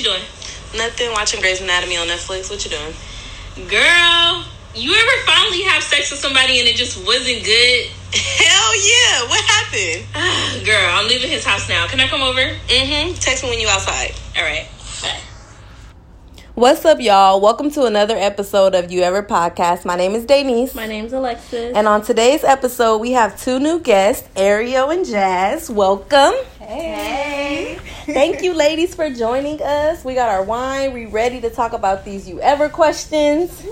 you doing? Nothing. Watching Grey's Anatomy on Netflix. What you doing? Girl, you ever finally have sex with somebody and it just wasn't good? Hell yeah! What happened? Girl, I'm leaving his house now. Can I come over? Mm-hmm. Text me when you outside. All right. Bye. What's up, y'all? Welcome to another episode of You Ever Podcast. My name is Denise. My name's Alexis. And on today's episode, we have two new guests, Ariel and Jazz. Welcome. Hey. Thank you, ladies, for joining us. We got our wine. We ready to talk about these You Ever questions.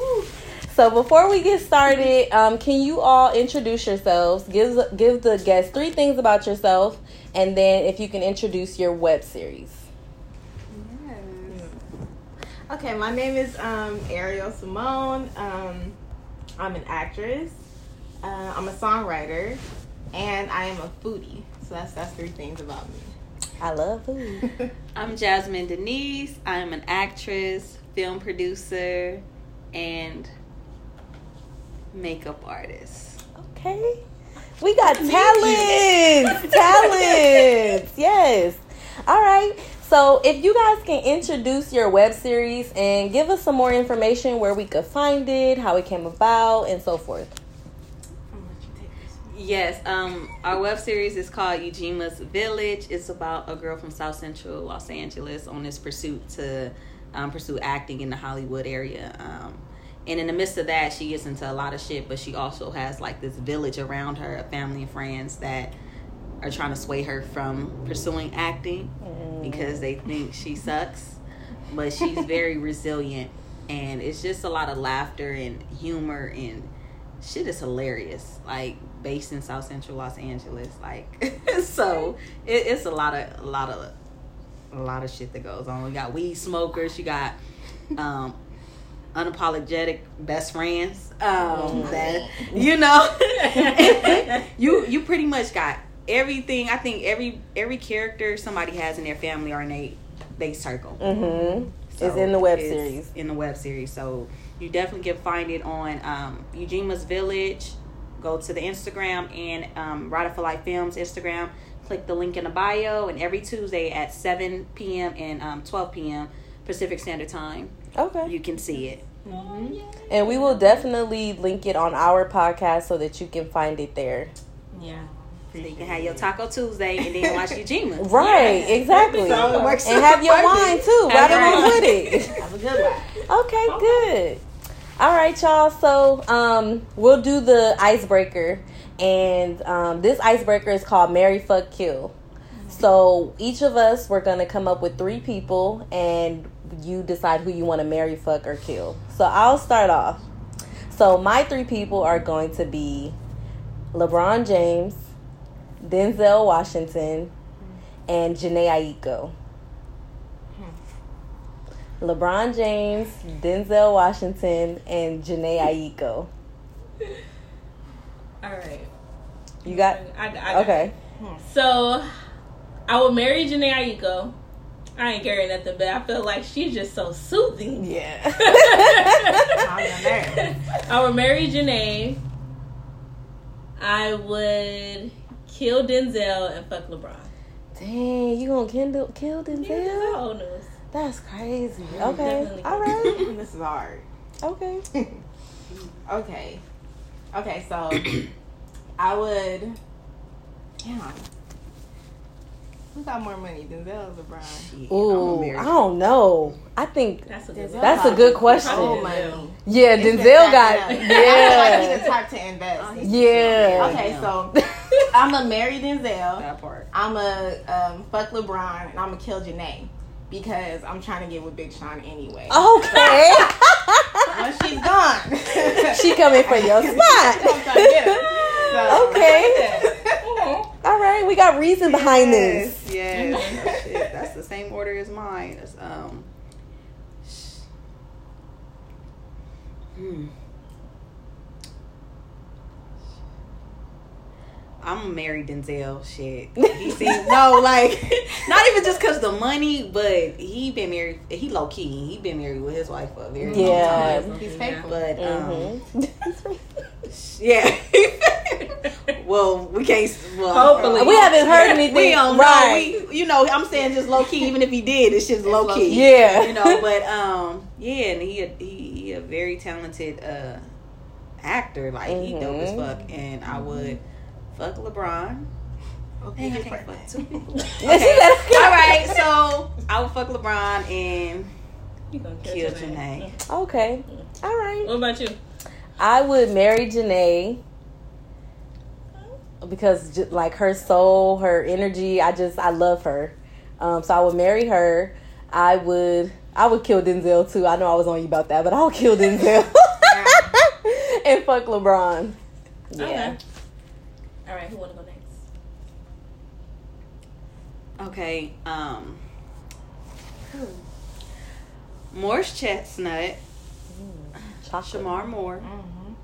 So before we get started, um, can you all introduce yourselves? Give give the guests three things about yourself, and then if you can introduce your web series. Yes. Okay, my name is um, Ariel Simone. Um, I'm an actress. Uh, I'm a songwriter, and I am a foodie. So that's that's three things about me. I love food. I'm Jasmine Denise. I'm an actress, film producer, and makeup artist. Okay. We got talents. talents. Yes. All right. So, if you guys can introduce your web series and give us some more information where we could find it, how it came about, and so forth. Yes, um, our web series is called Eugena's Village. It's about a girl from South Central Los Angeles on this pursuit to um, pursue acting in the Hollywood area. Um, and in the midst of that, she gets into a lot of shit, but she also has like this village around her, a family and friends that are trying to sway her from pursuing acting because they think she sucks. But she's very resilient, and it's just a lot of laughter and humor and shit is hilarious. Like based in South Central Los Angeles, like so it, it's a lot of a lot of a lot of shit that goes on. We got weed smokers. You got um unapologetic best friends. Um that you know you you pretty much got everything. I think every every character somebody has in their family or in they they circle. Mm-hmm. So it's in the web series. In the web series. So you definitely can find it on um, Eugena's Village. Go to the Instagram and um, Rider for Life Films Instagram. Click the link in the bio. And every Tuesday at 7 p.m. and um, 12 p.m. Pacific Standard Time, Okay. you can see it. And we will definitely link it on our podcast so that you can find it there. Yeah. So you can have your Taco Tuesday and then watch Eugenia. Right, exactly. So And have your wine too, right along with it. Have a good one. Okay, good. All right, y'all. So um, we'll do the icebreaker, and um, this icebreaker is called "Marry, Fuck, Kill." So each of us, we're gonna come up with three people, and you decide who you want to marry, fuck, or kill. So I'll start off. So my three people are going to be LeBron James, Denzel Washington, and Jhené Aiko. LeBron James, Denzel Washington, and Jhené Aiko. All right. You got I, I got okay. So, I would marry Jhené Aiko. I ain't carrying nothing, but I feel like she's just so soothing. Yeah. I'm in. I would marry Jhené. I would kill Denzel and fuck LeBron. Dang, you gonna kill kill Yeah, that's Denzel? all news. That's crazy. Okay. Definitely. All right. this is hard. Okay. Okay. Okay, so I would. Damn. Who got more money, Denzel or LeBron? Shit, I'ma Ooh, I don't know. I think That's a good that's a good question. Oh, Denzel. money. Yeah, It's Denzel got up. I feel like he's the yeah. type to invest. Yeah. Okay, so I'm gonna marry Denzel. that part. I'm gonna um, fuck LeBron, and I'm gonna kill Jhené because I'm trying to get with Big Sean anyway. Okay. Once she's gone, she coming for your spot. trying to get her. So, Okay. All right, we got reason behind this. Yes, yes. Oh, that's the same order as mine. It's, um, sh- hmm. I'm gonna marry Denzel. Shit, he seems no like not even just cause the money, but he been married. He low key. He been married with his wife for a very Yeah. long time. He's faithful. But um, Mhm. yeah. well, we can't. Well, Hopefully. we haven't heard anything. we don't right. know. We, you know, I'm saying just low key. Even if he did, it's just low low key. key. Yeah. you know. But um, yeah, and he a, he, he a very talented uh actor. Like he dope as Mhm. fuck, and I would fuck LeBron. Okay, Dang, I can't fuck two people. She Okay. All right, so I would fuck LeBron and You gonna kill kill Jhené. Jhené. Okay. All right. What about you? I would marry Jhené because like her soul, her energy, I just I love her. Um, so I would marry her. I would I would kill Denzel too. I know I was on you about that, but I'll kill Denzel and fuck LeBron. Yeah. Okay. All right, who wanna go next? Okay, um, Morris Chestnut, Chocolate. Shemar Moore, Mhm.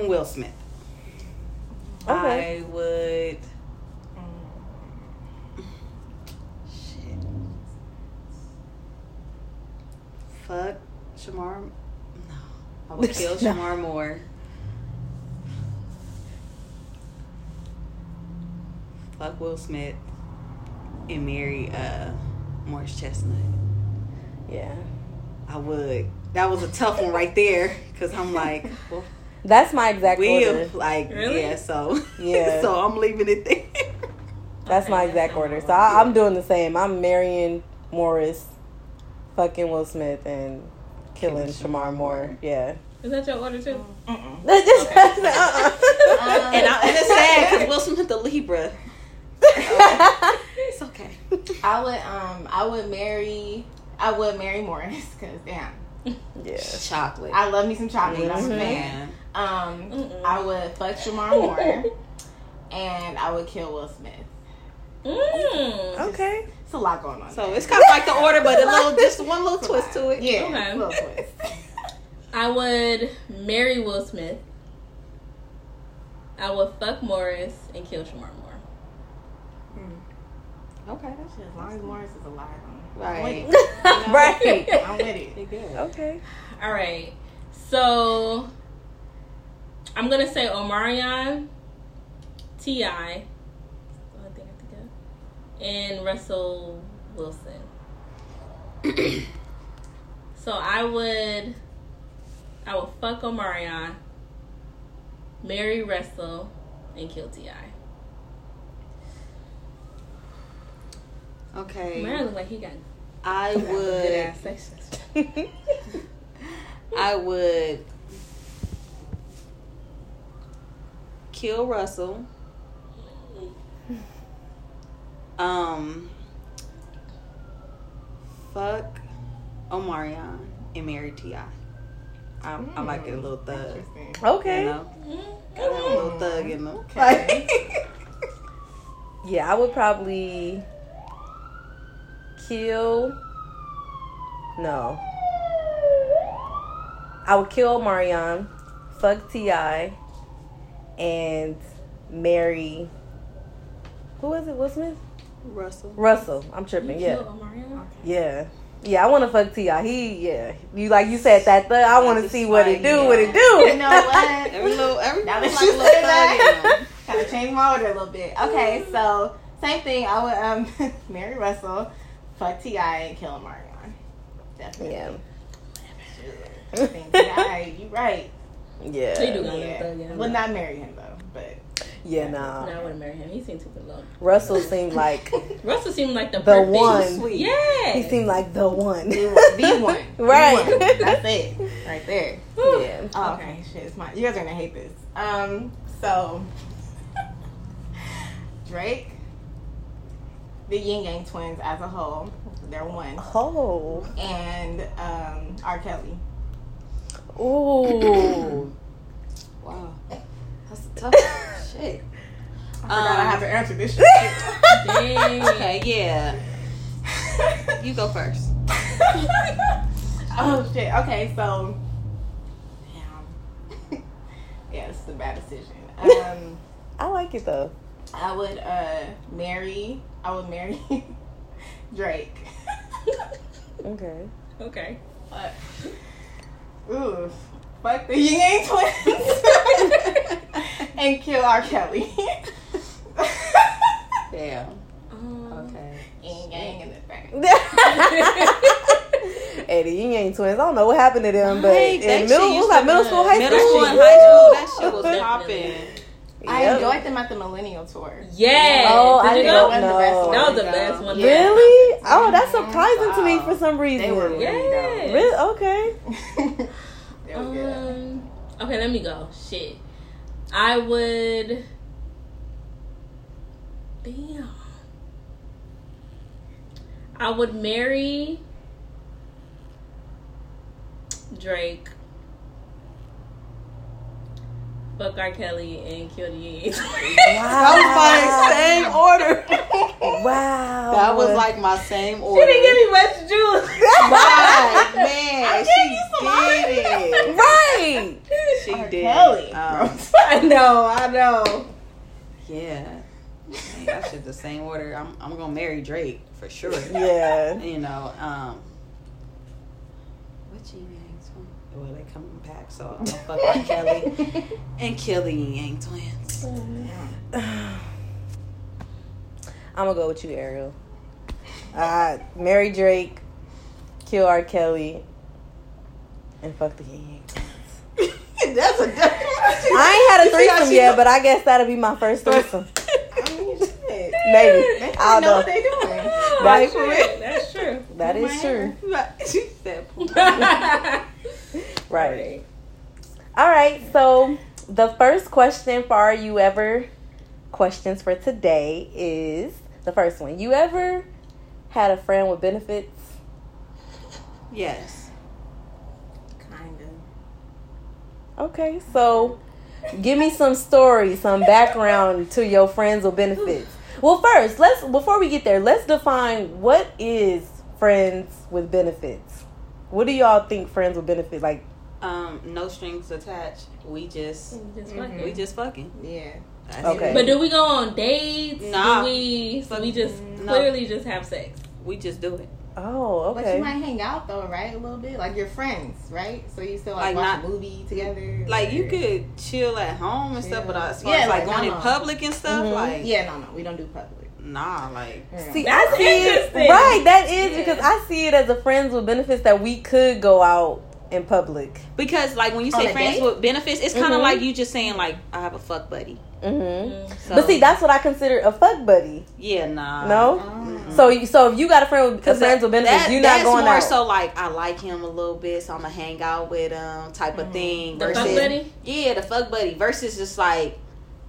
and Will Smith. Okay. I would. Mm. Shit. Fuck Shemar. No, I would kill Shemar Moore. Fuck Will Smith and marry uh Morris Chestnut. Yeah. I would. That was a tough one right there because I'm like, well, That's my exact Will, order. like, Really? yeah. So, Yeah. so I'm leaving it there. That's my exact order. So I, I'm doing the same. I'm marrying Morris, fucking Will Smith, and killing Shemar Moore. Yeah. Is that your order too? Mm-mm. Just- uh-uh. and, I, and it's sad because Will Smith the Libra. It's okay. I would um I would marry I would marry Morris because damn yeah. Chocolate. I love me some chocolate. I'm a Mhm. fan. Um, Mm-mm. I would fuck Shemar Moore, and I would kill Will Smith. Mm. Okay. It's a lot going on. So there. it's kind of like the order, but a little, just one little twist to it. yeah, Okay. a little twist. I would marry Will Smith. I would fuck Morris and kill Shemar Moore. Okay, that's Shit, as long as Morris is alive, I'm, Right. With it. right. I'm with it. Good. Okay. All right. So I'm gonna say Omarion, T.I., only thing I think and Russell Wilson. so I would, I would fuck Omarion, marry Russell, and kill Ti. Okay. Omarion look like he got I would. I would kill Russell. Um. Fuck Omarion and marry Ti. I, I like it a little thug. Interesting. You Okay. know, got a little thug in them. Okay. Yeah, I would probably kill. No. I would kill Marion, fuck T.I., and marry. Who was it? Will Smith? Russell. Russell. I'm tripping. You Yeah, kill Omarion? yeah, yeah. I want to fuck Ti. He, yeah. You like you said that. Thug, I want to see what it do. What it do. You know what? Every little, every Now little that like you a little say that, thug kind of change my order a little bit. Okay, so same thing. I would um marry Russell, fuck T.I., and kill Marion. Definitely. Yeah, I think T.I., you right. yeah. He do got a Yeah. little thug in him. Would not marry him though, but Yeah, No, nah. I wouldn't marry him. He seemed too low. Russell seemed like Russell seemed like the, The perfect. one. Sweet. Yeah. he seemed like the one. the one, the one, Right. The one. That's it, right there. Yeah. Oh, okay, shit, it's mine. You guys are gonna hate this. Um, so Drake, the Ying Yang Twins as a whole, they're one, Oh. and um, R. Kelly. Ooh. Wow. That's a tough shit. I forgot I Um, have to answer this shit. Dang. Okay, yeah. You go first. oh shit. Okay, so damn. yeah, this is a bad decision. Um, I like it though. I would uh marry. I would marry Drake. Okay. Okay. But, ooh, fuck the Ying Yang Twins and kill R. Kelly. Damn. Um, Okay. Gang, gang in the back. Hey, the Ying Yang twins. I don't know what happened to them, but Right, that in middle, used was like middle school, high middle school, school and high school, that shit was popping. I Yep. enjoyed them at the Millennium Tour. Yeah. Oh, Did I you don't go? That was the best know. one. That was the Yeah. best one. Yeah. Really? Oh, that's Mhm. surprising to me for some reason. They were really Yeah. dope. Really? Okay. they were good. Um, okay, let me go. Shit. I would. Damn. I would marry Drake. Fuck R. Kelly and kill the Yankees. That was my same order. Wow. That was like my same order. she didn't give me much juice. Right, man. She did it. right. She R. did. Kelly. Um, I know, I know. yeah. Dang, That shit the same order. I'm I'm gonna marry Drake for sure. Yeah. You know, um what G Yang twin? Well they come back, so I'm gonna fuck R. Kelly and kill the Yang twins. I'm gonna go with you, Ariel. Uh, marry Drake, kill R. Kelly, and fuck the Ying Yang twins. That's a I ain't had a threesome yet, but I guess that'll be my first threesome. I mean, shit. Maybe. They I don't know know. what they doing. That's true. That's true. That is true. she said, Right. All right. So the first question for our you ever questions for today is the first one. You ever had a friend with benefits? Yes. Kind of. Okay. So give me some story, some background to your friends with benefits. Well, first, let's before we get there, let's define what is friends with benefits. What do y'all think friends with benefits like? Um, no strings attached. We just Just Mhm. fucking. we just fucking. Yeah. That's Okay. it. But do we go on dates? Nah. Do we? So we just No. clearly just have sex. we just do it. Oh, okay. But you might hang out though, right? A little bit, like you're friends, right? So you still like, Like, watch not- a movie together. Like you could chill at home and stuff, but Chill. as far Yeah, as like like, going in uh-uh. public and stuff, Mhm. like Yeah, no, no, we don't do public. nah, like See, That's I see it right. That is Yeah. because I see it as a friends with benefits that we could go out in public. because like when you say friends date? with benefits, it's kind of Mhm. like you just saying like I have a fuck buddy. hmm So, But see, that's what I consider a fuck buddy. yeah, nah, No, Um, so you- so if you got a friend with a Cause friends with benefits, that- you're not that's going more out. so like I like him a little bit, so I'm gonna hang out with him, type of thing. The versus, fuck buddy? yeah, the fuck buddy. Versus just like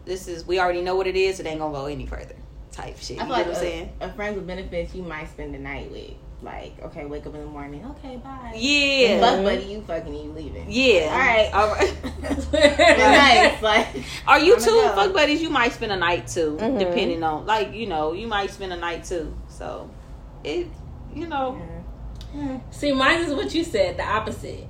this is we already know what it is. It ain't gonna go any further. Type shit. I You feel get like what I'm a, saying? a friend with benefits you might spend the night with. Like, okay, wake up in the morning. Okay, bye. Yeah, Fuck buddy, you fucking you leaving. yeah. All right. all right. Good night. Like, Are you I'ma two go. fuck buddies? You might spend a night too, Mhm. depending on like you know you might spend a night too. So it you know See, mine is what you said, the opposite.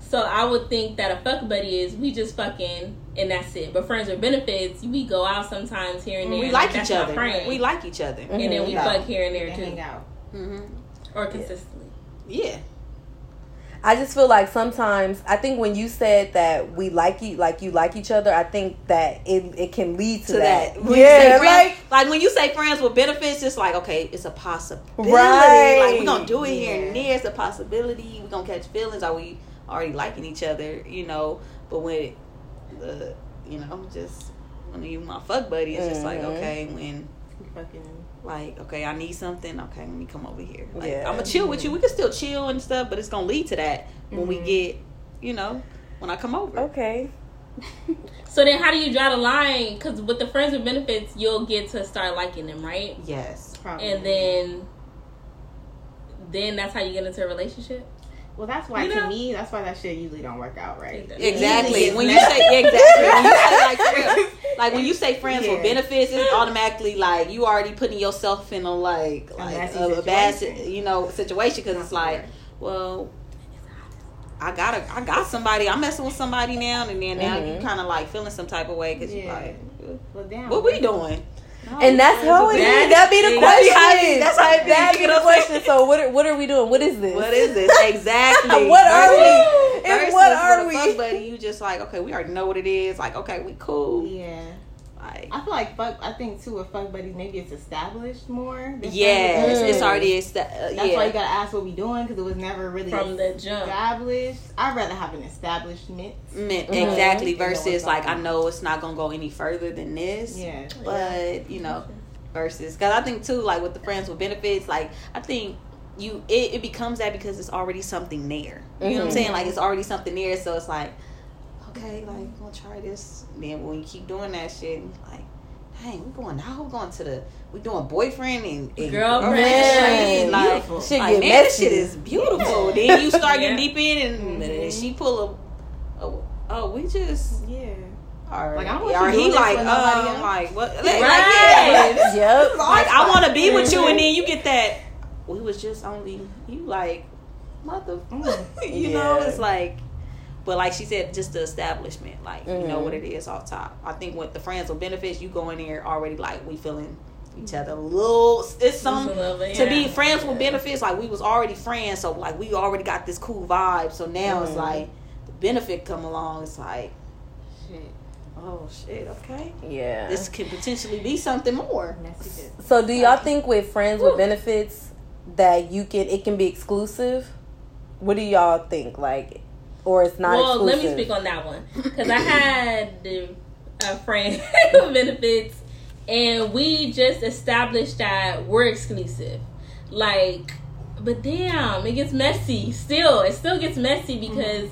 So I would think that a fuck buddy is we just fucking and that's it. But friends with benefits, we go out sometimes here and there. we like that's each other. We like each other. and then we fuck here and they there hang too, out. hmm or consistently. Yeah, I just feel like sometimes I think when you said that we like you, like you like each other, I think that it it can lead to, to that. that. When Yeah, friends- like like when you say friends with benefits, it's like okay, it's a possibility. Right. Like we're gonna do it here and there. It's a possibility. We're gonna catch feelings. Are we already liking each other? You know, but when the you know just when you my fuck buddy, it's just like Mhm. okay when. Fucking. Like okay i need something okay let me come over here like Yeah. i'm gonna chill with you we can still chill and stuff but it's gonna lead to that when we Mhm. get you know when i come over okay, So then, how do you draw the line? Because with the friends with benefits, you'll get to start liking them, right? yes Probably. And then, then that's how you get into a relationship. Well, that's why You to me, that's why that shit usually don't work out, right? Exactly Usually when you say exactly when you say like friends, like when you say friends with benefits it's automatically like you already putting yourself in a like like messy a, a bad situation. you know situation because it's like well I got to I got somebody. I'm messing with somebody now, and then now you Mhm. kind of like feeling some type of way because you're like, Well, damn. what we doing? And that's how it is. That be the question. that's how it be, That be the question. So what? Are, what are we doing? What is this? What is this exactly? What are we? And what are we? buddy, you just like okay, we already know what it is. Like okay, we cool. Yeah. Like, I feel like fuck. I think too with fuck buddies, maybe it's established more. yeah, it's, it's already esta- uh, That's yeah. why you gotta ask what we doing because it was never really From the jump. established. I'd rather have an establishment. meant Mhm. exactly You know versus like I know it's not gonna go any further than this. Yeah. But you know, versus because I think too like with the friends with benefits, like I think you it, it becomes that because it's already something there. You know what I'm Mhm. saying? Like it's already something there, so it's like okay, like gonna try this. Then when you keep doing that shit, like. Dang, we going now. We going to the. We doing boyfriend and, and Girlfriend. shit. Like, Beautiful. Shit like, man, this shit is beautiful. then you start getting Yeah. deep in, and, and she pull a, oh, oh, we just Yeah. are. Like, I want are he like, um, else. like what? Like, Right. yeah, Yep. like I want to be with you, and then you get that. We was just only you like, mother. Mm. you know, it's like. But like she said, just the establishment, like you know what it is off top. I think with the friends with benefits, you go in there already like we feeling each other a little. It's some little bit, to be friends with benefits. Like we was already friends, so like we already got this cool vibe. So now it's Mhm. like the benefit come along. It's like Shit. oh shit, okay, Yeah. this could potentially be something more. So do y'all think with friends with benefits that you can it can be exclusive? What do y'all think? Like or it's not well, exclusive? let me speak on that one because I had a friend with benefits, and we just established that we're exclusive. Like, but damn, it gets messy. Still, it still gets messy mm-hmm. because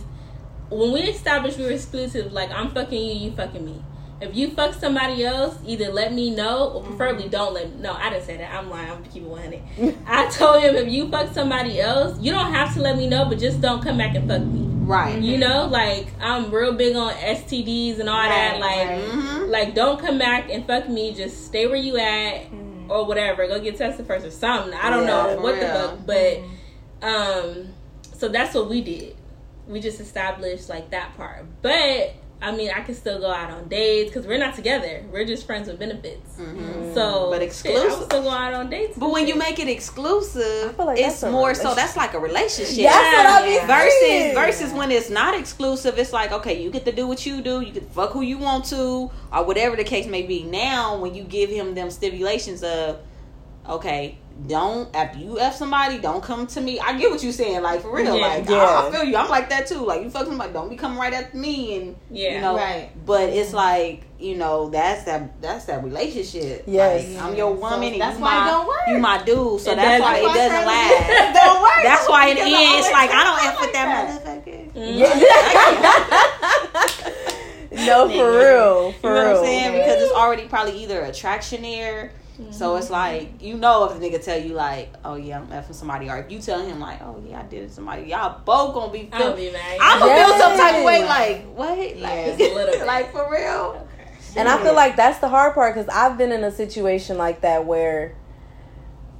when we established we were exclusive, like I'm fucking you, you fucking me. If you fuck somebody else, either let me know or mm-hmm. preferably don't let me. No, I didn't say that. I'm lying. I'm keeping one hundred. I told him if you fuck somebody else, you don't have to let me know, but just don't come back and fuck me. Right. You know, like I'm real big on STDs and all that. Like, right. Mhm. like don't come back and fuck me. Just stay where you at or whatever. Go get tested first or something. I don't Yeah, know for what the fuck, but um, so that's what we did. We just established like that part, but. I mean, I can still go out on dates because we're not together. We're just friends with benefits. Mhm. So, But shit, I exclusive. would still go out on dates. But and when you make it exclusive, like it's more so. That's like a relationship. That's what I be versus saying. versus when it's not exclusive it's like okay you get to do what you do you can fuck who you want to or whatever the case may be now when you give him them stipulations of okay don't after you f somebody don't come to me i get what you're saying like for real Yeah. like Yeah. I, I feel you i'm like that too like you fuck somebody don't be coming right after me and Yeah. you know Right. but it's like you know that's that that's that relationship Yes. Like, i'm your So woman and that's you why it my don't work. you my dude so It that's why it doesn't last it don't work. that's why in the Because I end always it's like I don't f with that motherfucker. Mm. no, for real, for you know real. what I'm saying? Because it's already probably either attraction there. So it's mm-hmm. like you know if the nigga tell you like, oh yeah, I'm effing somebody, or if you tell him like, oh yeah, I did it to somebody, y'all both gonna be I'll feel, be mad. I'm gonna feel some type of way Yes. like what, Yeah, like, a little bit. like for real. And I feel like that's the hard part because I've been in a situation like that where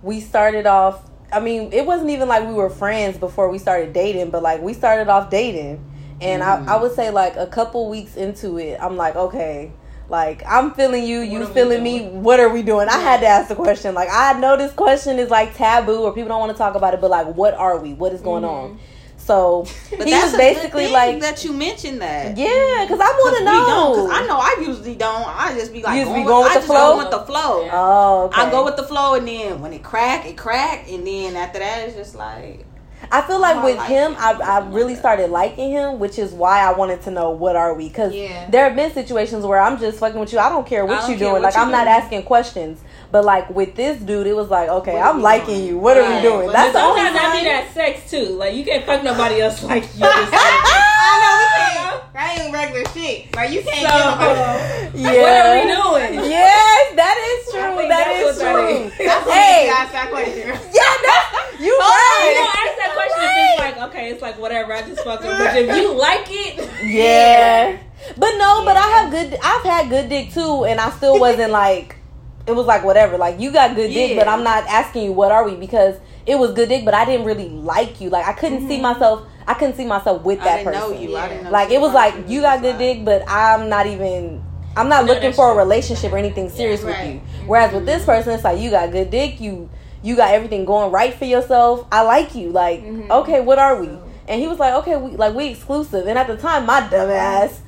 we started off. I mean, it wasn't even like we were friends before we started dating, but like we started off dating. And I, I mm-hmm. would say like a couple weeks into it, I'm like, okay, like I'm feeling you, you What are we feeling me. What are we doing? I had to ask the question. Like I know this question is like taboo or people don't want to talk about it, but like, what are we? What is going on? Mm-hmm. So But he that's was basically like, that you mentioned that. yeah, because I want to know. cause I know I usually don't. I just be like, You going going with I the just flow? go with the flow. Oh, okay. I go with the flow, and then when it crack, it crack, and then after that, it's just like, I feel like with like him, it. I, I really started liking him, which is why I wanted to know what are we. Because Yeah. there have been situations where I'm just fucking with you. I don't care what don't you care doing. what Like you I'm not asking questions. But like with this dude, it was like, okay, I'm liking doing? you. What are we doing? But That's But sometimes I need that sex too. Like you can't fuck nobody else like you. Just I know we can't. That ain't regular shit. Like you can't So, give a Yeah. what are we doing? Yes, that is true. That that's is true. is. That's what hey, you ask that question. yeah, that's you oh, You right. You don't ask that question if it's like, okay, it's like whatever, I just fuck her. But if you like it, Yeah. But no, but I have good I've had good dick too and I still wasn't like it was like whatever. Like you got good dick, Yeah. but I'm not asking you what are we because it was good dick, but I didn't really like you. Like I couldn't see mm-hmm. myself I couldn't see myself with I that person. you. I didn't know Like it was like you. got good dick, but I'm not even I'm not No, looking for a relationship or anything serious with right. you. Whereas with this person it's like you got good dick, you you got everything going right for yourself. I like you. Like, Mhm. okay, what are we? And he was like, okay, we like we exclusive. And at the time, my dumb ass,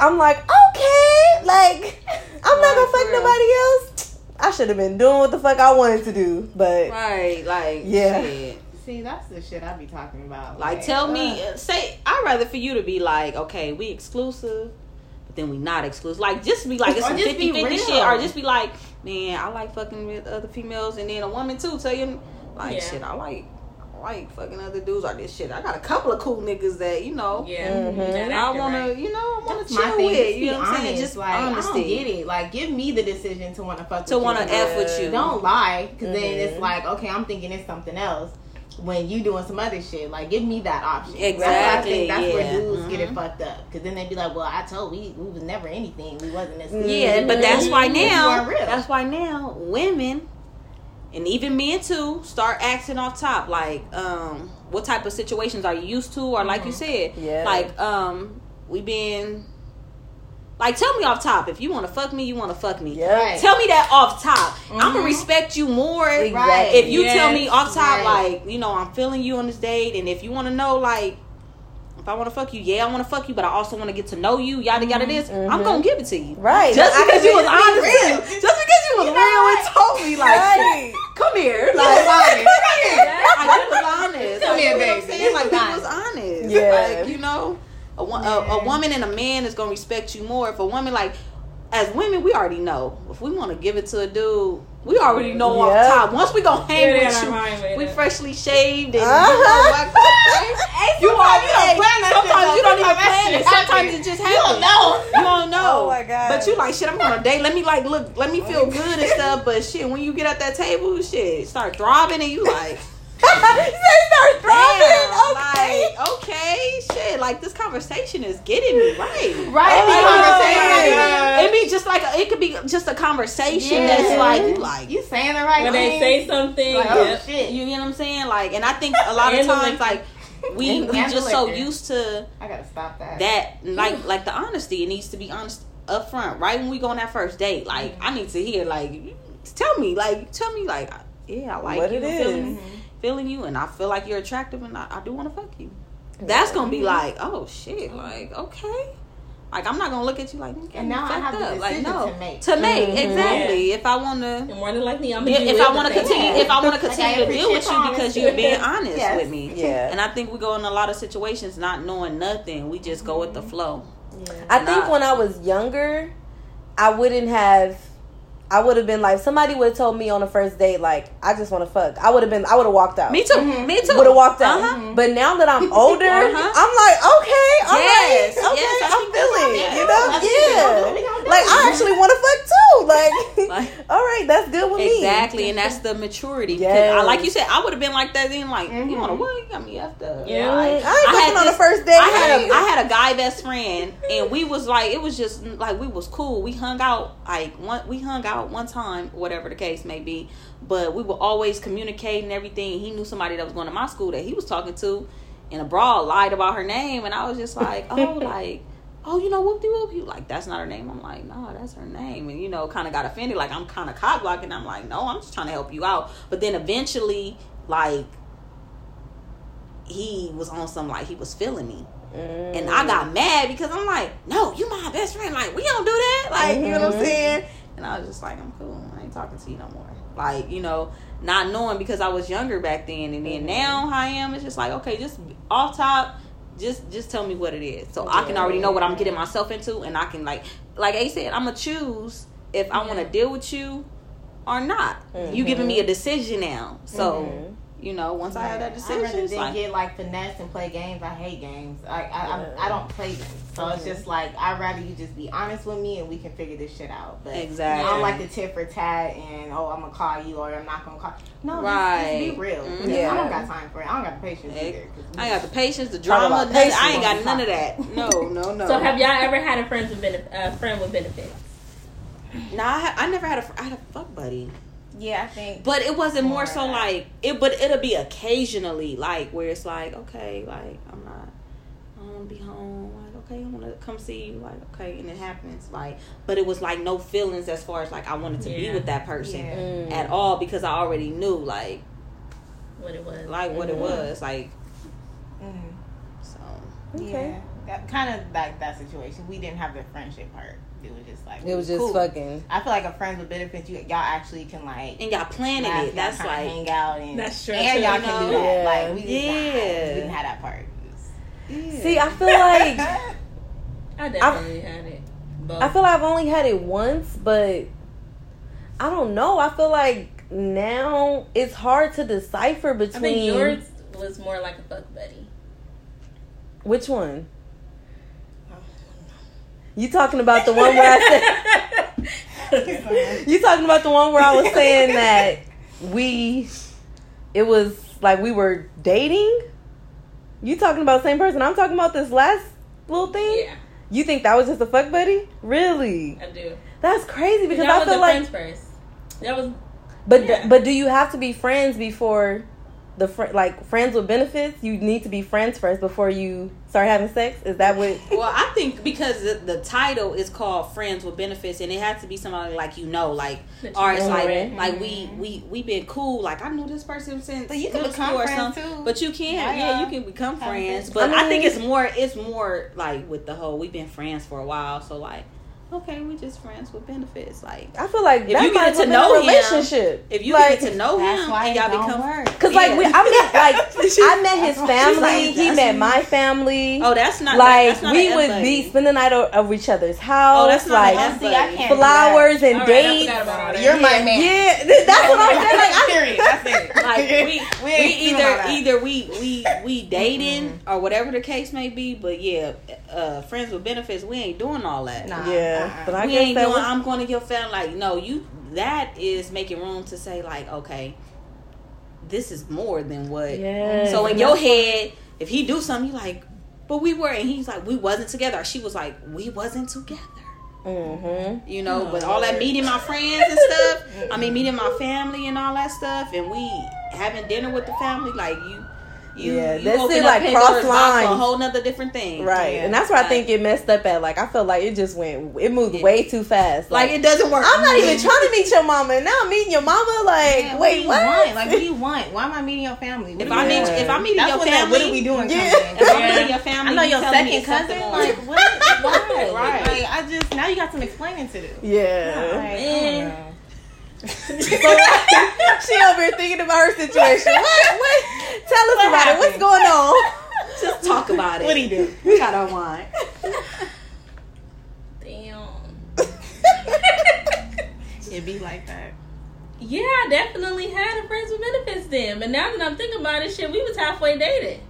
I'm like, okay, like I'm I'm not gonna fuck real. nobody else. I should have been doing what the fuck I wanted to do, but Right, like Yeah. shit. See, that's the shit I be talking about. Like, tell me, uh, say, I'd rather for you to be like, okay, we exclusive, but then we not exclusive. Like, just be like, it's Or some 50 50 shit. Or just be like, man, I like fucking with other females, and then a woman too. Tell you, like, Yeah. shit, I like, like fucking other dudes or this shit. I got a couple of cool niggas that, you know, Yeah. Mhm. I want to, right. you know, I wanna my chill with. Just You know what I'm saying? Just like, I honesty. don't get it. Like, give me the decision to want to fuck To with want you. to F with you. Don't lie, because then Mhm. it's like, okay, I'm thinking it's something else. When you doing some other shit, like give me that option. Exactly, That's, why I think that's yeah. where dudes get it Mhm. fucked up. Because then they'd be like, "Well, I told we we was never anything. We wasn't this." Yeah, but that's why. Now, that's why now women and even men too start acting off top. Like, um, what type of situations are you used to, or like you said, Yeah. like, um, we been. Like, tell me off top. If you want to fuck me, you want to fuck me. yeah. Right. Tell me that off top. I'm gonna respect you more Exactly. if you tell me off top, Right. like, you know, I'm feeling you on this date, and if you want to know, like, if I want to fuck you, yeah, I want to fuck you, but I also want to get to know you, yada yada. This, I'm Mhm. gonna give it to you, Right. Just because can you was honest, real. just because you was You know real and told me, like, Right. come here, Be like, honest. like, you was honest. Come Like, here, you know what I'm baby. saying? Like, Be was honest. Yeah. Like, you know, a, wo- a, a woman and a man is gonna respect you more. If a woman, like, as women, we already know. If we want to give it to a dude, we already know Yeah. off top. Once we go hang Yeah, with you, right, right, we right. freshly shaved and Uh-huh. you know what? You sometimes already you don't plan that Sometimes you don't even plan it. Sometimes happen. it just happens. You happens. don't know. You don't know. Oh my God. But you like shit. I'm on a date. Let me like look. Let me feel good and stuff. But shit, when you get at that table, shit start throbbing and you like. they start throbbing. Damn, Okay. like, okay, shit. Like this conversation is getting me right. Right? Oh, Be conversation. yeah. It be just like a, it could be just a conversation Yeah. that's like you like You saying the right When they say something, Like, oh yep. shit. you know what I'm saying. Like, and I think a lot of times like we we just so used to I gotta stop that. that like like the honesty. It needs to be honest up front, right when we go on that first date. Like I need to hear like tell me like tell me like yeah I like What you it I'm is. feeling, feeling you and I feel like you're attractive and I, I do want to fuck you. That's gonna be like oh shit like okay. Like I'm not gonna look at you like And now I have the like no to make. to make Mhm. exactly if I want to And more than likely, I'm gonna if, do if I want to continue, if I want to Like, continue I to deal with appreciate you because you're being honest Yes. with me, Yeah. and I think we go in a lot of situations not knowing nothing. We just go with the flow. I think when I was younger, I wouldn't have. I would have been like somebody would have told me on the first date like I just want to fuck. I would have been. I would have walked out. Me too. Mhm. Me too. Would have walked out. Uh-huh. But now that I'm older, Uh-huh. I'm like, okay, all right, Yes, okay, yes, I'm feeling, you know, That's what we gonna do. We yeah. Gonna do Like. I actually want to fuck too. Like, Like- all right, that's good with me. Exactly, and that's the maturity. Because Yes. I, like you said, I would have been like that then. Like you Mhm. want to what? You got me after. Yeah. I Like, ain't I fucking had on the first day. I had a I had a guy best friend, and we was like it was just like we was cool. We hung out like one we hung out one time, whatever the case may be. But we were always communicating everything. He knew somebody that was going to my school that he was talking to, and a broad lied about her name, and I was just like, oh, like. Oh, you know, whoop de whoop. You like that's not her name. I'm like, no, that's her name. And you know, kind of got offended. Like I'm kind of cock blocking. I'm like, no, I'm just trying to help you out. But then eventually, like, he was on some like he was feeling me. And I got mad because I'm like, no, you my best friend. Like, we don't do that. Like, you know what I'm Mhm. saying? And I was just like, I'm cool. I ain't talking to you no more. Like, you know, not knowing because I was younger back then. And then now how I am, it's just like, okay, just off top, just just tell me what it is. So I can already know what I'm getting myself into and I can like like A said, I'm gonna choose if I wanna deal with you or not. You giving me a decision now. So, Mhm. You know, once I have that decision, I'd decision, rather it's than like, get like finesse and play games. I hate games. I I, I, I don't play them. So it's Mm-hmm. just like I'd rather you just be honest with me and we can figure this shit out. But Exactly. I don't like the tit for tat and oh I'm gonna call you or I'm not gonna call. No, just- Right. just, be real. Mhm. I don't got time for it. I don't got the patience either. 'cause I ain't got the patience, the Talk drama. about nothing. I ain't got none of that. No, no, no. So have y'all ever had a friend with benef- uh, friend with benefits? Nah, I, ha- I never had a. fr- I had a fuck buddy, yeah, I think. but it wasn't more More so that. like it. But it'll be occasionally, like where it's like, okay, like I'm not. I want to be home. Like okay, I want to come see you. Like okay, and it happens. Like, but it was like no feelings as far as like I wanted to be with that person Yeah. Mm. at all because I already knew like What it was? like what it Mhm. was like. Mm, So Okay. Yeah. that kind of like that situation. We didn't have the friendship part. It was just like It was just cool. fucking. I feel like a friends with benefits. You y'all actually can like. And y'all planning laugh, it. That's y'all like hang out and That's true, and y'all you can do know? that. Yeah. Like we just, Yeah. we didn't have that part. It See, I feel like I definitely had it. Both. I feel like I've only had it once, but I don't know. I feel like now it's hard to decipher I between think yours was more like a fuck buddy. which one. You talking about the one where I said you talking about the one where I was saying that we it was like we were dating? You talking about the same person? I'm talking about this last little thing. yeah, You think that was just a fuck buddy? Really? I do. That's crazy because that I was feel the like friends first. That was But Yeah. but do you have to be friends before the fr- like friends with benefits? You need to be friends first before you start having sex. Is that what? Well, I think because the, the title is called "Friends with Benefits," and it has to be somebody like you know, like, or it's know, like, right? like we mm-hmm. we we been cool. Like I knew this person since But you can middle become school or friends, something. too. But you can, Yeah, yeah, yeah. you can become friends. friends. But I I, think it's more, it's more like with the whole we've been friends for a while, so like, okay, we just friends with benefits. Like I feel like If that you get to know a him, relationship. if you like, get to know That's him why and y'all become work. Cause like we, I met like I met his family. like, he met my family. Oh, that's not like that's not we an would F be buddy. spend the night o- over each other's house. Oh, that's not like an See, I can't flowers and All right, dates. forgot about all. You're my man. Yeah, th- that's what I'm saying. Like I, Period. That's it. like we We we, ain't doing all either either we we we dating mm-hmm. or whatever the case may be but yeah uh friends with benefits we ain't doing all that Nah. yeah, Uh-uh. but I we guess ain't that doing was, i'm going to your family like no you that is making room to say like okay this is more than what Yes, so in your head if he do something you like but we were and he's like we wasn't together she was like we wasn't together Mm-hmm. you know, Oh, but all that meeting my friends and stuff. I mean, meeting my family and all that stuff, and we having dinner with the family. Like you, you, Yeah, you that's open it, up like, Pandora's cross box for a whole nother different thing. Right, Yeah. and that's where I think it messed up at. Like I felt like it just went, it moved Yeah. way too fast. Like it doesn't work. I'm not even trying to meet your mama, and now I'm meeting your mama. Like, Yeah, wait, do you what? Want? Like, what do you want? Why am I meeting your family? What If I meet, want? If I meet That's your family, that, what are we doing? Yeah. comes in. If I Yeah. meet your family, I know you your second it's cousin. Like what? Why? Right. Like I just now you got some explaining to do. yeah. Oh, like, I don't know. So, she over here thinking about her situation. What? What? Tell us What about it. What's going on? just talk about it. What'd he do? We got our wine. damn. It'd be like that. Yeah, I definitely had a friends with benefits then. But now that I'm thinking about it, shit, we was halfway dated.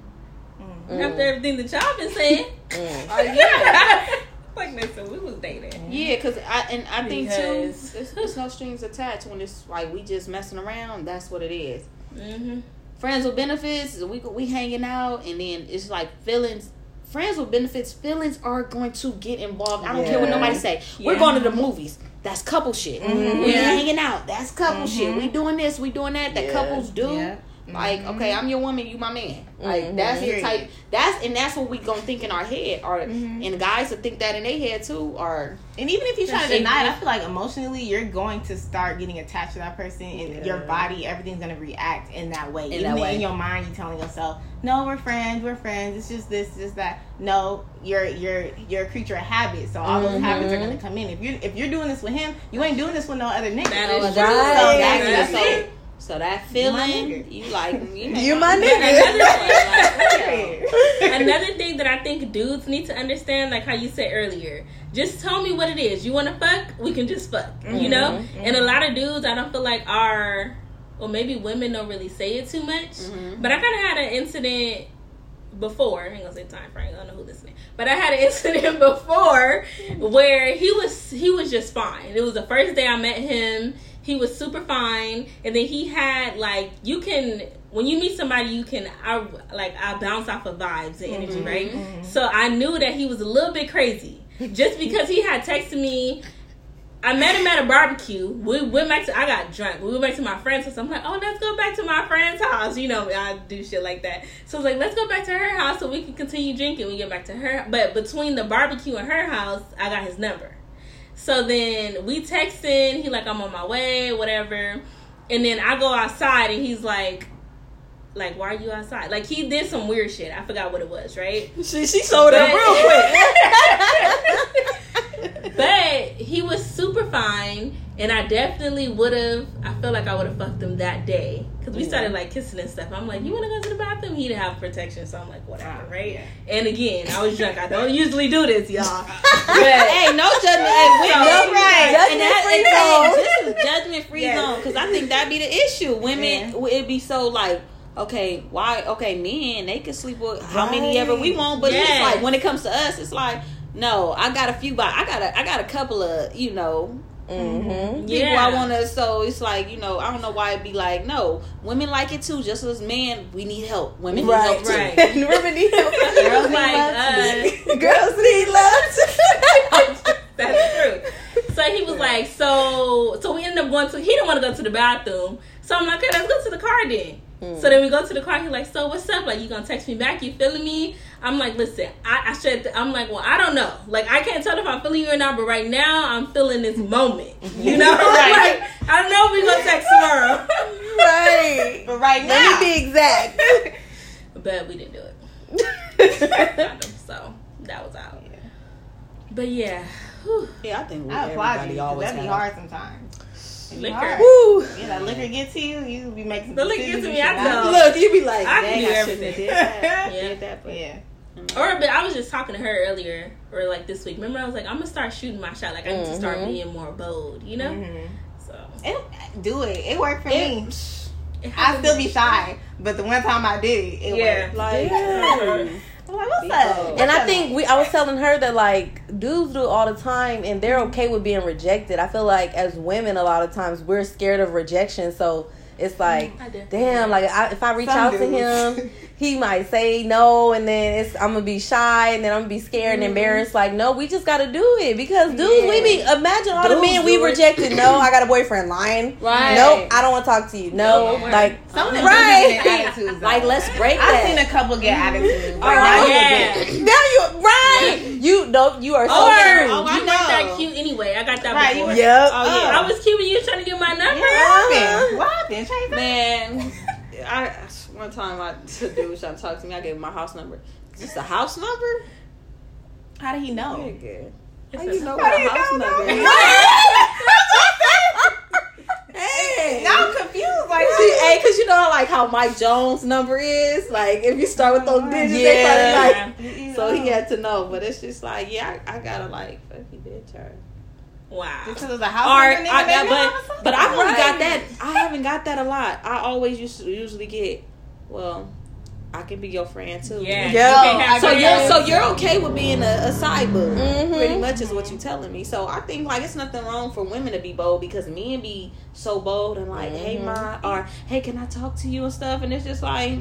After everything that y'all been saying. Mm. Oh, yeah. like, listen, we was dating. Yeah, cause I and I think Because- too, there's, there's no strings attached when it's like we just messing around. That's what it is. Mm-hmm. Friends with benefits we we hanging out and then it's like feelings friends with benefits feelings are going to get involved. I don't care what nobody say. We're going to the movies. That's couple shit. Mm-hmm. We Yeah. hanging out. That's couple shit. We mm-hmm. doing this we doing that that Yeah. couples do Yeah. like okay i'm your woman you my man like Mhm. that's the type that's and that's what we gonna think in our head or and guys will think that in their head too or And even if you try to deny it, I feel like emotionally you're going to start getting attached to that person, and your body, everything's going to react in that way. In even that way. in your mind, you're telling yourself, "No, we're friends. We're friends. It's just this, just that." No, you're you're you're a creature of habit, so all those habits are Mhm. going to come in. If you if you're doing this with him, you ain't doing this with no other nigga. That Oh, So. Right. that's, That's that's it. It. so that feeling you like you, You my nigga. thing, like, Another thing that I think dudes need to understand, like how you said earlier, just tell me what it is. You want to fuck? We can just fuck. You know? And a lot of dudes, I don't feel like are, or maybe women don't really say it too much. Mhm. But I kind of had an incident before. I ain't gonna say time frame. I don't know who listening. But I had an incident before where he was he was just fine. It was the first day I met him. He was super fine, and then he had like you can when you meet somebody you can I like I bounce off of vibes and energy, mm-hmm. right? Mm-hmm. So I knew that he was a little bit crazy just because he had texted me. I met him at a barbecue. We went back to. I got drunk. We went back to my friend's house. I'm like, oh, let's go back to my friend's house. You know, I do shit like that. So I was like, let's go back to her house so we can continue drinking. We get back to her, but between the barbecue and her house, I got his number. So then we texting. He like, I'm on my way, whatever. And then I go outside and he's like, like, why are you outside? Like, he did some weird shit. I forgot what it was, right? She she showed up But- real quick. But he was super fine, and I definitely would have. I feel like I would have fucked him that day because we started like kissing and stuff. I'm like, "You want to go to the bathroom?" He didn't have protection, so I'm like, "Whatever, ah, right?" And again, I was drunk. I don't usually do this, y'all. But hey, no judgment. Hey, women, No, right. And that, Judgment-free and this is judgment free Yes. zone because I think that'd be the issue. Women, Yeah. it'd be so like. Okay, why? Okay, men they can sleep with how many ever we want, but it's like when it comes to us, it's like no. I got a few, but I got a, I got a couple of you know Mm-hmm. people Yeah. I want to. So it's like you know I don't know why it'd be like no. Women like it too, just as men. We need help. Women need Right, help too. right. Women need help. Girls like, uh, Girls need love. That's true. So he was like, so so we ended up going to. He didn't want to go to the bathroom, so I'm like, okay, let's go to the car then. So then we go to the car. He's like, so what's up? Like, you gonna text me back? You feeling me? I'm like, listen, I, I should. I'm like, well, I don't know. Like, I can't tell if I'm feeling you or not. But right now, I'm feeling this moment. You know, Right. like I know we gonna text tomorrow, right. But right now, Let me be exact. but we didn't do it. so that was out. But yeah, whew. Yeah, I think we, I applaud everybody always That'd be have- hard sometimes. Liquor. Woo. Yeah, that liquor get to you. You be making The liquor decisions gets to me, I not know. Look, you be like, I can dang, I shouldn't have everything. did that. Yeah. Did that, but Yeah. Or but I was just talking to her earlier, or like this week. Remember, I was like, I'm gonna start shooting my shot. Like I need to start Mhm. being more bold. You know. Mhm. So It, do it. It worked for It- me. I still be shy, but the one time I did it, it Yeah. worked. like, Yeah. I'm like, what's up? And I think we I was telling her that like dudes do it all the time and they're okay with being rejected. I feel like as women a lot of times we're scared of rejection, so it's like damn, like I, if I reach Some out to him, he might say no and then it's I'm gonna be shy and then I'm gonna be scared and mm-hmm. embarrassed. Like, no, we just gotta do it because dudes we be imagine all the men we it. rejected. No, I got a boyfriend lying. Right. Nope, I don't wanna talk to you. No, Don't like Some of them Right. right. get attitudes. though. like let's break I've that. seen a couple get mm-hmm. attitudes. Oh, Like, now you a yeah. now you right. You don't you are so oh, Or true. Oh, I you weren't that cute anyway. I got that Right, before. Yep. Oh, yeah. Uh. I was cute when you was trying to get my number. Yeah, what happened? What happened? Chase? Man, I one time I the dude was trying to talk to me. I gave him my house number. Is this a house number? How did he know? Nigga. It's How a- you know How what a house know number is? hey, now I'm confused. Like, See, hey, cause you know like how Mike Jones' number is. Like if you start with those digits, they probably like. So he had to know, but it's just like, yeah, I, I gotta like, fuck you, bitch. turn. Wow. Just 'cause it was a house or number, nigga, I they got, but but I've only got that. I haven't got that a lot. I always used to usually get, well, I can be your friend too. Yeah. Yeah. You So you're so you're okay with being a, a side boo, Mhm. pretty much is what you're telling me. So I think like it's nothing wrong for women to be bold because men be so bold and like, hey Mhm. ma, or hey, can I talk to you and stuff, and it's just like,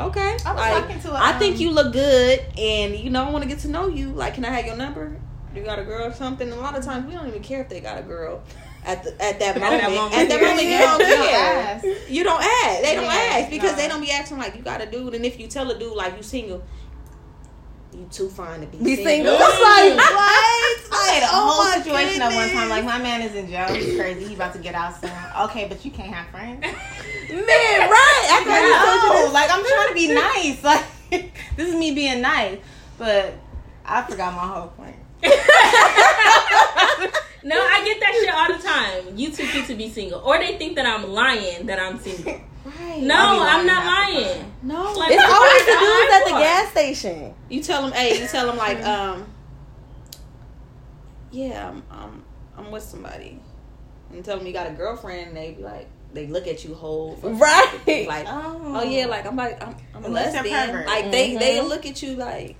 okay, I was like, talking to a, I think um, you look good, and you know I want to get to know you. Like, can I have your number? You got a girl or something? A lot of times we don't even care if they got a girl. At, the, at that moment, that moment. at that moment, you don't you don't care. ask. You don't ask. They don't Yeah, ask because no. they don't be acting like you got a dude. And if you tell a dude like you single, you too fine to be, Be single. single. It's like what? I had a oh whole my situation at one time. Like my man is in jail. He's crazy. He about to get out soon. Okay, but you can't have friends. Man, right. After I just told you No, like I'm trying to be nice. Like this is me being nice, but I forgot my whole point. No, I get that shit all the time. You too cute to be single, or they think that I'm lying that I'm single. Right. No, I'll be I'm not lying. no. Like, It's always the dudes I- at the gas station. you tell them, hey, you tell them like, um, yeah, I'm, I'm, I'm with somebody, and tell them you got a girlfriend, and they be like, they look at you whole, Right. Like, Oh, oh yeah, like I'm like I'm, I'm a Unless they're lesbian. Like they Mhm. they look at you like.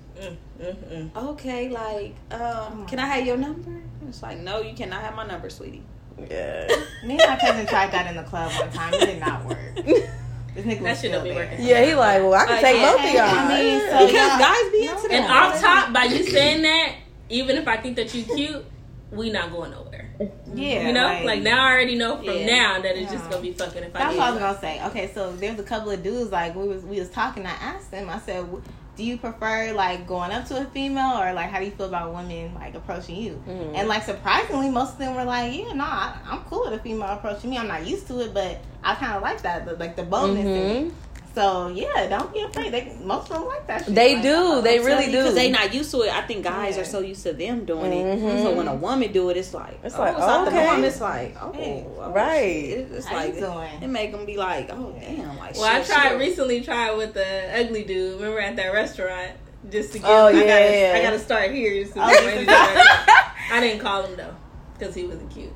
Okay, like, um, can I have your number? It's like, no, you cannot have my number, sweetie. Yeah. Me and my cousin tried that in the club one time. It did not work. This nigga That was shit still don't be working. Yeah, he like, well, I can Uh, take yeah. both of y'all. I mean, so Because yeah. guys be into And that. off top, by you saying that, even if I think that you cute, we not going nowhere. Yeah, You know, like, now I already know from Yeah. now that it's just gonna be fucking if I That's what I was gonna say. Okay, so there's a couple of dudes like we was we was talking. I asked them. I said, "W- "Do you prefer like going up to a female or like how do you feel about women like approaching you?" Mhm. And like surprisingly, most of them were like, "Yeah, no, I, I'm cool with a female approaching me. I'm not used to it, but I kind of like that, the, like the boldness in it." Mhm. So yeah, don't be afraid. They most of them like that. Shit. They Like, do. oh, They I'm really you, do. because they not used to it. I think guys Yeah. are so used to them doing it. Mhm. So when a woman do it, it's like It's oh, like, it's not the okay. norm. It's like oh, Hey, oh, right. shit. It's How like you doing? it make them be like oh damn like Well, I tried shit. recently. Tried with the ugly dude. Remember at that restaurant, just to get. Oh, I yeah, gotta, yeah. I gotta start here. Just to Oh, get you ready to did go that? back. I didn't call him though, because he wasn't cute.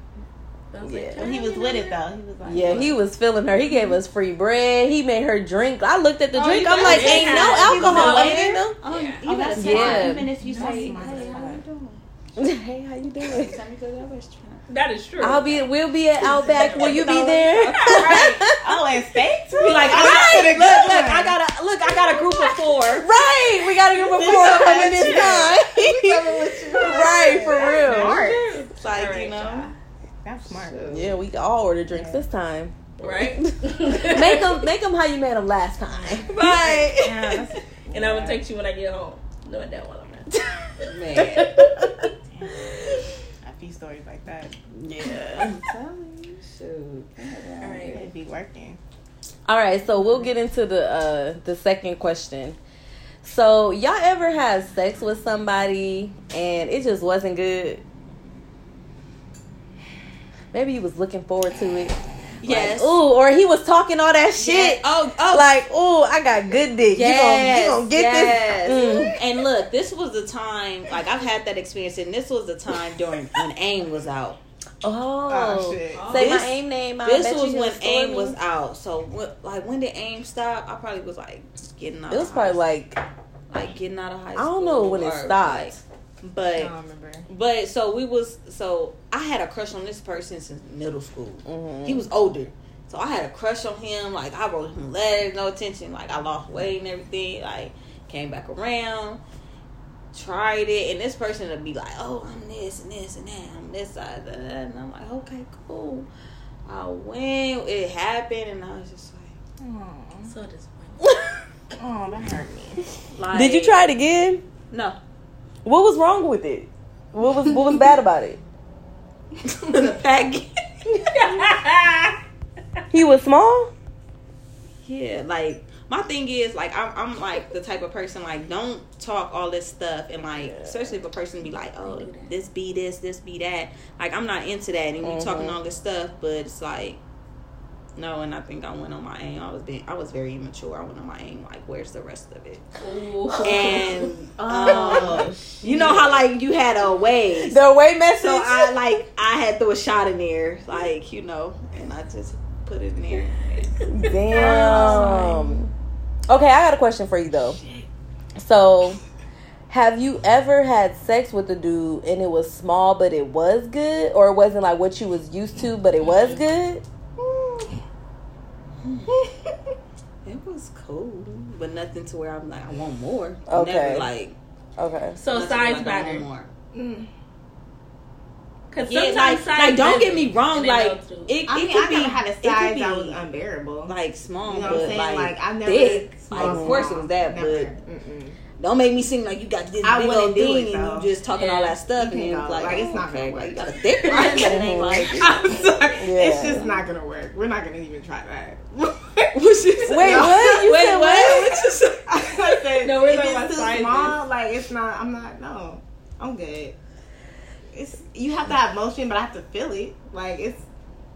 I was Yeah. like, he was with it though. He was like, Yeah, he was feeling her. He gave us free bread. He made her drink. I looked at the Oh, drink. I'm like, it. ain't no alcohol in a them. Oh, oh Yeah. you Oh, gotta that's say smart. even if you That's say smart. hey how you doing? hey, how you doing? Tell me to go to that restaurant. That is true. I'll be. We'll be at Outback. Will you be there? right. Oh, and steak too. Be like, all that's right, a look, look. I got a look, I got a group of four. Right. We got a group of four know coming that this shit. time. With you. Right, for real. It's like you know, y'all. That's smart. Yeah, we all order drinks this time. right? make them, make them how you made them last time. right? Yeah, that's, and I'm gonna text you when I get home. No, that one I'm not. Man, a few stories like that. yeah. I'm telling you, shoot. All right. They'd be working. All right, so we'll get into the uh the second question. So, y'all ever had sex with somebody and it just wasn't good? Maybe he was looking forward to it. Yes. Like, ooh, or he was talking all that shit. Yeah. Oh, oh. Like, ooh, I got good dick. Yes, you gonna, you gonna get yes. this? Mm. And look, this was the time. Like I've had that experience, and this was the time during when AIM was out. Oh, Oh, shit. say This- my aim name. I this bet was he'll when AIM me. was out. So what, like when did AIM stop? I probably was like getting out. It was of probably high like like getting out of high school. I don't know when it stopped. like- I but don't remember. but so we was so I had a crush on this person since middle school. Mhm. He was older. So I had a crush on him. Like I wrote him letters, no attention. Like I lost weight and everything. Like came back around, tried it, and this person would be like, "Oh, I'm this and this and that. I'm this side, that, that." and I'm like, "Okay, cool." I went. It happened, and I was just like, Oh, So disappointed. oh, that hurt me. like Did you try it again? No. What was wrong with it? What was what was bad about it? the. He was small. Yeah, like my thing is like I'm I'm like the type of person like don't talk all this stuff and like especially if a person be like oh this be this this be that like I'm not into that and you Mhm. talking all this stuff but it's like no and I think I went on my aim I was being I was very immature I went on my aim like where's the rest of it Ooh. and Oh, um, you know how like you had a way, the way message. so I like I had threw a shot in there like you know and I just put it in there Damn. Okay, I got a question for you though. So, have you ever had sex with a dude and it was small but it was good, or it wasn't like what you was used to but it was good? It was cool, but nothing to where I'm like, I want more. Okay. Never like. Okay. so size like, I want matter. more. Mm. Cause Yeah, sometimes like, size like don't get me wrong, like know too. it, I it mean, could I be never had a it could size be that was unbearable. like small, You know what but I'm saying? like, Like, I never- thick. small, like of course it was that, Never. but Mm-mm. Don't make me seem like you got this I big old thing it, and you just talking all that stuff and then like, Like, it's oh, not okay, gonna work. you got a thick one, but it ain't like. I'm sorry. Yeah. It's just not gonna work. We're not gonna even try that. What you say? Wait, what? You Wait, said what? what? You say? I said, No, we're talking about small, like it's not. I'm not. No, I'm good. It's you have to have motion, but I have to feel it. Like it's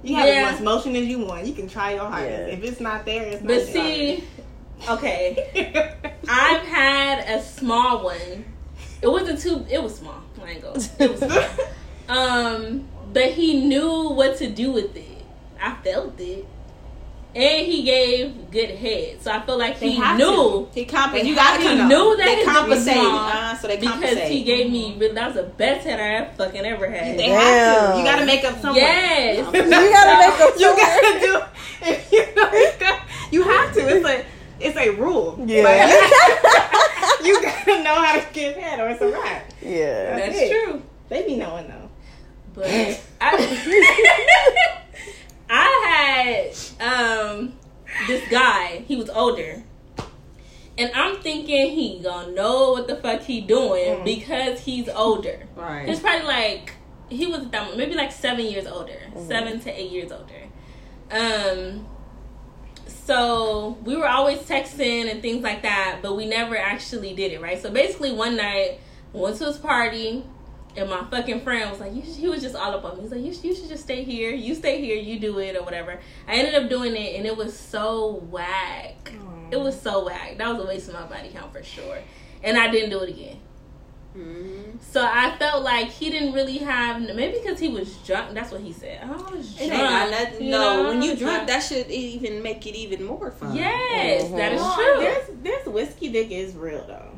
you have Yeah. as much motion as you want. You can try your hardest. Yeah. If it's not there, it's not. But see, okay, I've had a small one. It wasn't too. It was small. I ain't go. It was small. Um, but he knew what to do with it. I felt it, and he gave good head. So I feel like They he knew He compensated. You gotta have know. knew that they his dick was compensate. small Uh, so they because compensate. he gave me. That was the best head I ever fucking ever had. they have to. You gotta make up somewhere. yes. You gotta make a You gotta do. If you, know, you have to. It's a. It's a rule. Yeah. Like, you gotta know how to give head, or it's a wrap. Yeah. That's it. true. They be knowing though. But I, I had um this guy. He was older, and I'm thinking he gonna know what the fuck he doing Mm. because he's older. Right. He's probably like he was dumb, maybe like seven years older, seven to eight years older. Um, so we were always texting and things like that, but we never actually did it, right? So basically, one night, I went to his party, and my fucking friend was like, he was just all up on me. He's like, you should, you should just stay here. You stay here, you do it, or whatever. I ended up doing it, and it was so whack. It was so whack. That was a waste of my body count for sure. And I didn't do it again. Mhm. So I felt like he didn't really have maybe because he was drunk. That's what he said. I was It drunk. ain't got nothing. you No, know? when you So- drunk, that should even make it even more fun. Yes, Mhm. that is Well, true. There's there's whiskey dick is real though.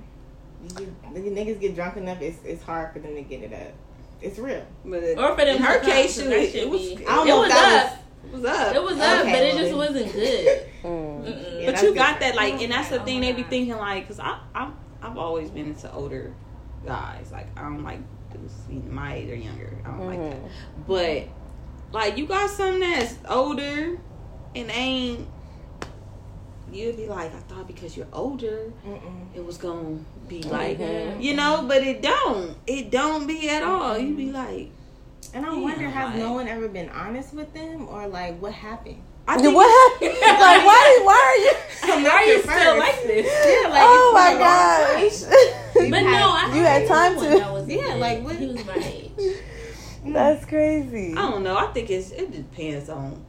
You, the niggas get drunk enough, it's it's hard for them to get it up. It's real. But it, Or for them in her to come, case, 'cause it, that it, was. be- It I don't It know was if that up. was up. It was up, Okay, but it just wasn't good. Mm. Yeah, but that's you got different. that like, and that's the Oh thing they be thinking like, cause I I'm I've always been into older guys. Like I don't like dudes either my age or younger. I don't like that. Mhm. But like you got something that's older and ain't. You'd be like, I thought because you're older, Mm-mm. it was gonna be like, Mhm. you know, but it don't. It don't be at all. You'd be like, And I Yeah, wonder, has like- no one ever been honest with them, or like what happened? I What happened? like, why? Why are you? Why are you still like this? Yeah, like oh my been gosh! time. But no, I You had time one to- was Yeah, good. like, what- he was my age. That's crazy. I don't know. I think it's it depends on.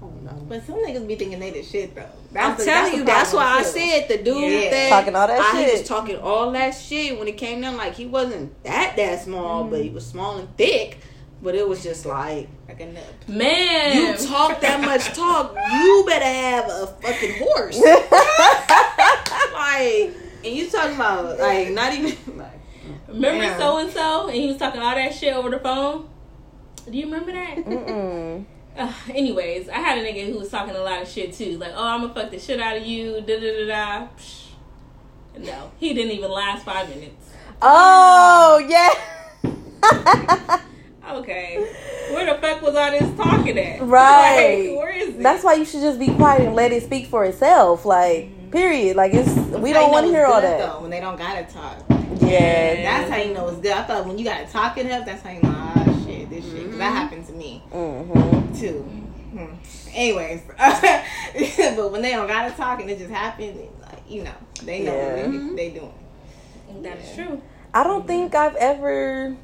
I don't know. But some niggas be thinking they the shit though. That's I'm telling you, that's why I too. said the dude Yeah. that Talking all that I, He was talking all that shit when it came down. Like he wasn't that that small, but he mm-hmm. was small and thick. But it was just like like a nut. Man, you talk that much talk, you better have a fucking horse. like, and you talking about like not even like. Remember so and so, and he was talking all that shit over the phone. Do you remember that? Uh, anyways, I had a nigga who was talking a lot of shit too. Like, oh, I'm gonna fuck the shit out of you. Da da da da. No, he didn't even last five minutes. Oh yeah. Okay, where the fuck was all this talking at? Right. Like, where is it? That's why you should just be quiet and let it speak for itself. Like, period. Like it's we That's how don't want to hear all that. though, when they don't gotta talk. Yeah. That's how you know it's good. I thought when you gotta talk it up, that's how you know, ah, shit, this shit. 'Cause that Mhm. happened to me Mm-hmm. too. Hmm. Anyways, but when they don't gotta talk and it just happened, like you know, they know Yeah. what they, they doing. that is true. I don't think I've ever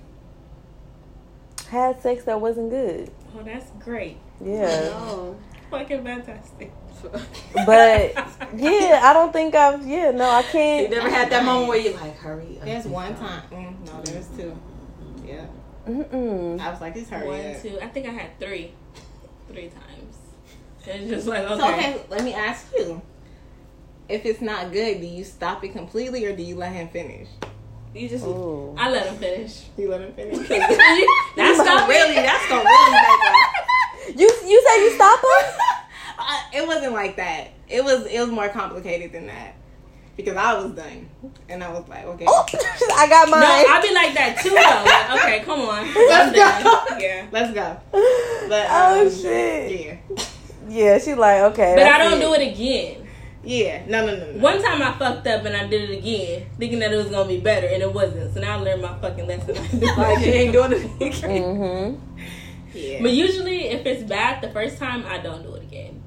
had sex that wasn't good. Oh, that's great. Yeah. Fucking fantastic. But yeah, I don't think I've yeah, no, I can't You never had that moment where you like hurry. up. There's one time. Mm, no, there's two. Yeah, Mm-mm. I was like, just hurry One, up. two. I think I had three, three times. And it's just like okay. So okay, let me ask you. If it's not good, do you stop it completely or do you let him finish? You just Ooh. I let him finish. You let him finish. that's gonna really that's gonna really make You you said you stop him? Uh, it wasn't like that. It was it was more complicated than that. Because I was done. And I was like, okay. Oh, I got mine. No. I be like that too though. Like, okay, come on. Let's go. Yeah. Let's go. But oh um, shit. Yeah. Yeah, she's like, okay. But I don't do it again. Yeah. No no no no. One time I fucked up and I did it again, thinking that it was gonna be better, and it wasn't. So now I learned my fucking lesson. Like you ain't doing it. Mm-hmm. Yeah. But usually, if it's bad the first time, I don't do it again.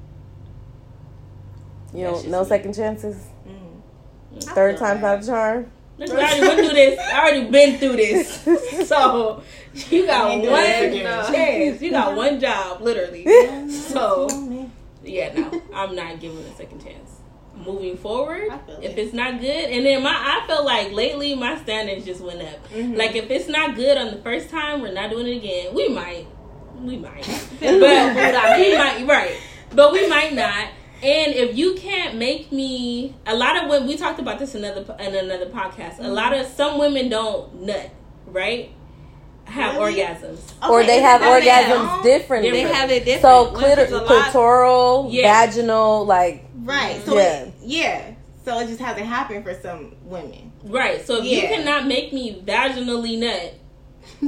You That's don't no me. second chances. Mm. Third time's feel not a charm. Look, I already went through this. I already been through this. So you got one ain't doing this again. chance. You got one job, literally. So yeah, no, I'm not giving a second chance. Moving forward, if it. it's not good, and then my I feel like lately my standards just went up. Mhm. Like if it's not good on the first time, we're not doing it again. We might, we might, but I we might right, but we might not. And if you can't make me, a lot of when we talked about this in another in another podcast, a mm-hmm. lot of some women don't nut, right? Have Really? orgasms. or they have orgasms long? differently. They have it different. So clitor- there's a lot- clitoral, Yeah. vaginal, like Right. So Yeah. it, yeah. So it just hasn't happened for some women. Right. So if you cannot make me vaginally nut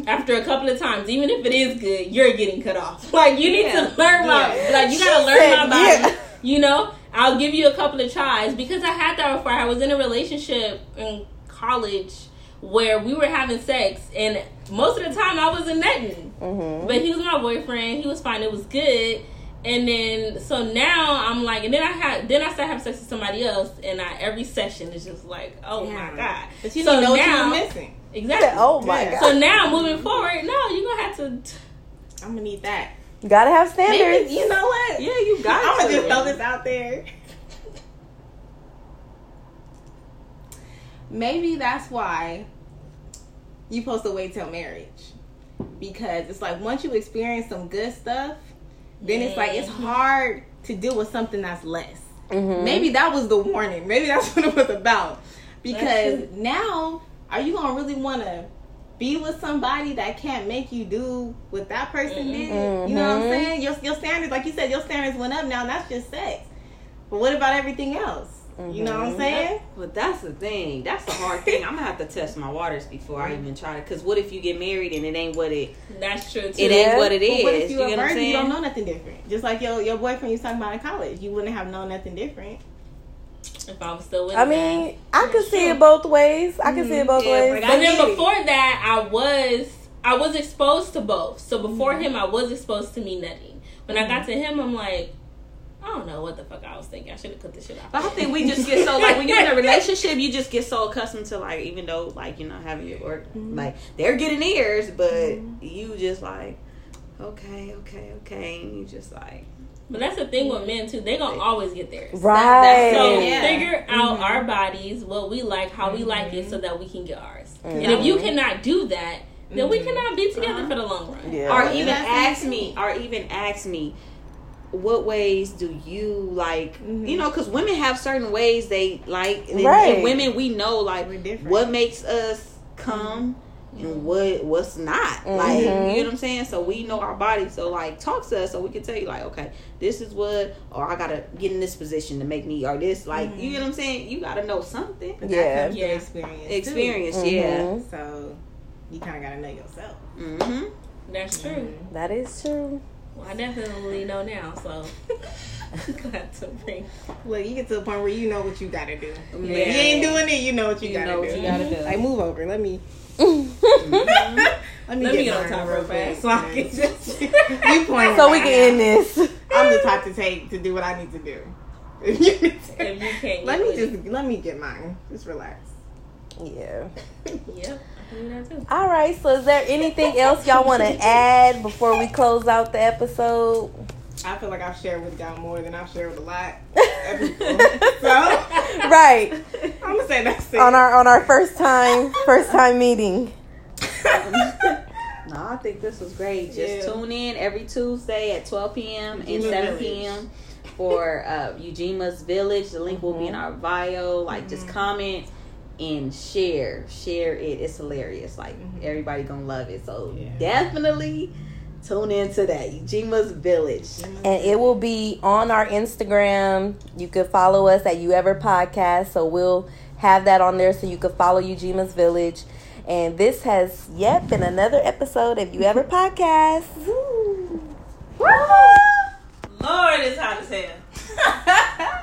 after a couple of times, even if it is good, you're getting cut off. Like you need Yeah. to learn my Yeah. like you gotta She learn said, my body. yeah. You know, I'll give you a couple of tries because I had that before. I was in a relationship in college where we were having sex, and most of the time I wasn't nutting. mhm. But he was my boyfriend. He was fine. It was good. And then so now I'm like, and then I had then I started having sex with somebody else, and I every session is just like, oh my god. But you so know what now, you were missing. Exactly. Oh my Yeah. god. So now moving forward, no, you're gonna have to. I'm gonna need that. You gotta have standards. Maybe you know what? Yeah, you got to. I'm gonna to. just throw this out there. Maybe that's why you supposed to wait till marriage. Because it's like once you experience some good stuff, then it's like it's hard to deal with something that's less. Mhm. Maybe that was the warning. Maybe that's what it was about. Because now, are you gonna really want to be with somebody that can't make you do what that person did? You know what I'm Mhm. saying? Your your standards, like you said, your standards went up now, and that's just sex. But what about everything else? You know what I'm Mhm. saying? But that's the thing. That's the hard thing. I'm gonna have to test my waters before I even try it. Cause what if you get married and it ain't what it That's true too. it Yeah. ain't what it is. But what if you you a get what virgin? You don't know nothing different. Just like your your boyfriend you was talking about in college, you wouldn't have known nothing different. If I was still with I him. mean, I could see true. it both ways. I can see it both Yeah, ways. but But then get before that, I was I was exposed to both. So before Mm-hmm. him, I was exposed to me nutting. When I got to him, I'm like, I don't know what the fuck I was thinking. I should have cut this shit off. But I think we just get so like when you're in a relationship, you just get so accustomed to like even though like you know having your work like they're getting theirs, but you just like okay, okay, okay, and you just like But that's the thing with men too. They gonna always get theirs. Right. So Yeah. figure out Mm-hmm. our bodies, what we like, how we like it, so that we can get ours. Mhm. And if you cannot do that, then we Mhm. cannot be together Uh-huh. for the long run. Yeah. or even ask the me or even ask me what ways do you like Mhm. you know because women have certain ways they like and, Right. and women we know like We're different. what makes us come and what what's not like Mhm. you know what i'm saying so we know our body so like talk to us so we can tell you like okay this is what or i gotta get in this position to make me or this like you know what i'm saying you gotta know something But Yeah. that Yeah. with experience. too. experience yeah Mhm. So you kind of gotta know yourself. mm-hmm. That's true. That is true. Well, I definitely know now, so glad to bring. Look, you get to the point where you know what you gotta do. Yeah. You ain't doing it, you know what you, You gotta know do. what you gotta do. Like move over. Let me Mm-hmm. Mm-hmm. let me Let get, me get on top real real fast so I can just. you point so we can end this. I'm the type to take to do what I need to do. If you, can't let me just let me get mine. Just relax. Yeah. Yep, I can do that too. All right. So, is there anything else y'all want to add before we close out the episode? I feel like I've shared with y'all more than I've shared with a lot of people. So right I'm gonna say that's it. on our on our first time first time meeting. No, I think this was great. Just Yeah. tune in every Tuesday at 12 p.m. and Ujima 7 p.m. for uh, Ujima's Village. The link will be in Mhm. our bio. Like, just Mhm. comment and share. Share it. It's hilarious. Like, Mhm. everybody gonna love it. So, Yeah. definitely Tune into that, Ujima's Village. And it will be on our Instagram. You could follow us at You Ever Podcast. So we'll have that on there so you could follow Ujima's Village. And this has yet been another episode of You Ever Podcast. Woo. Lord, it's hot as hell.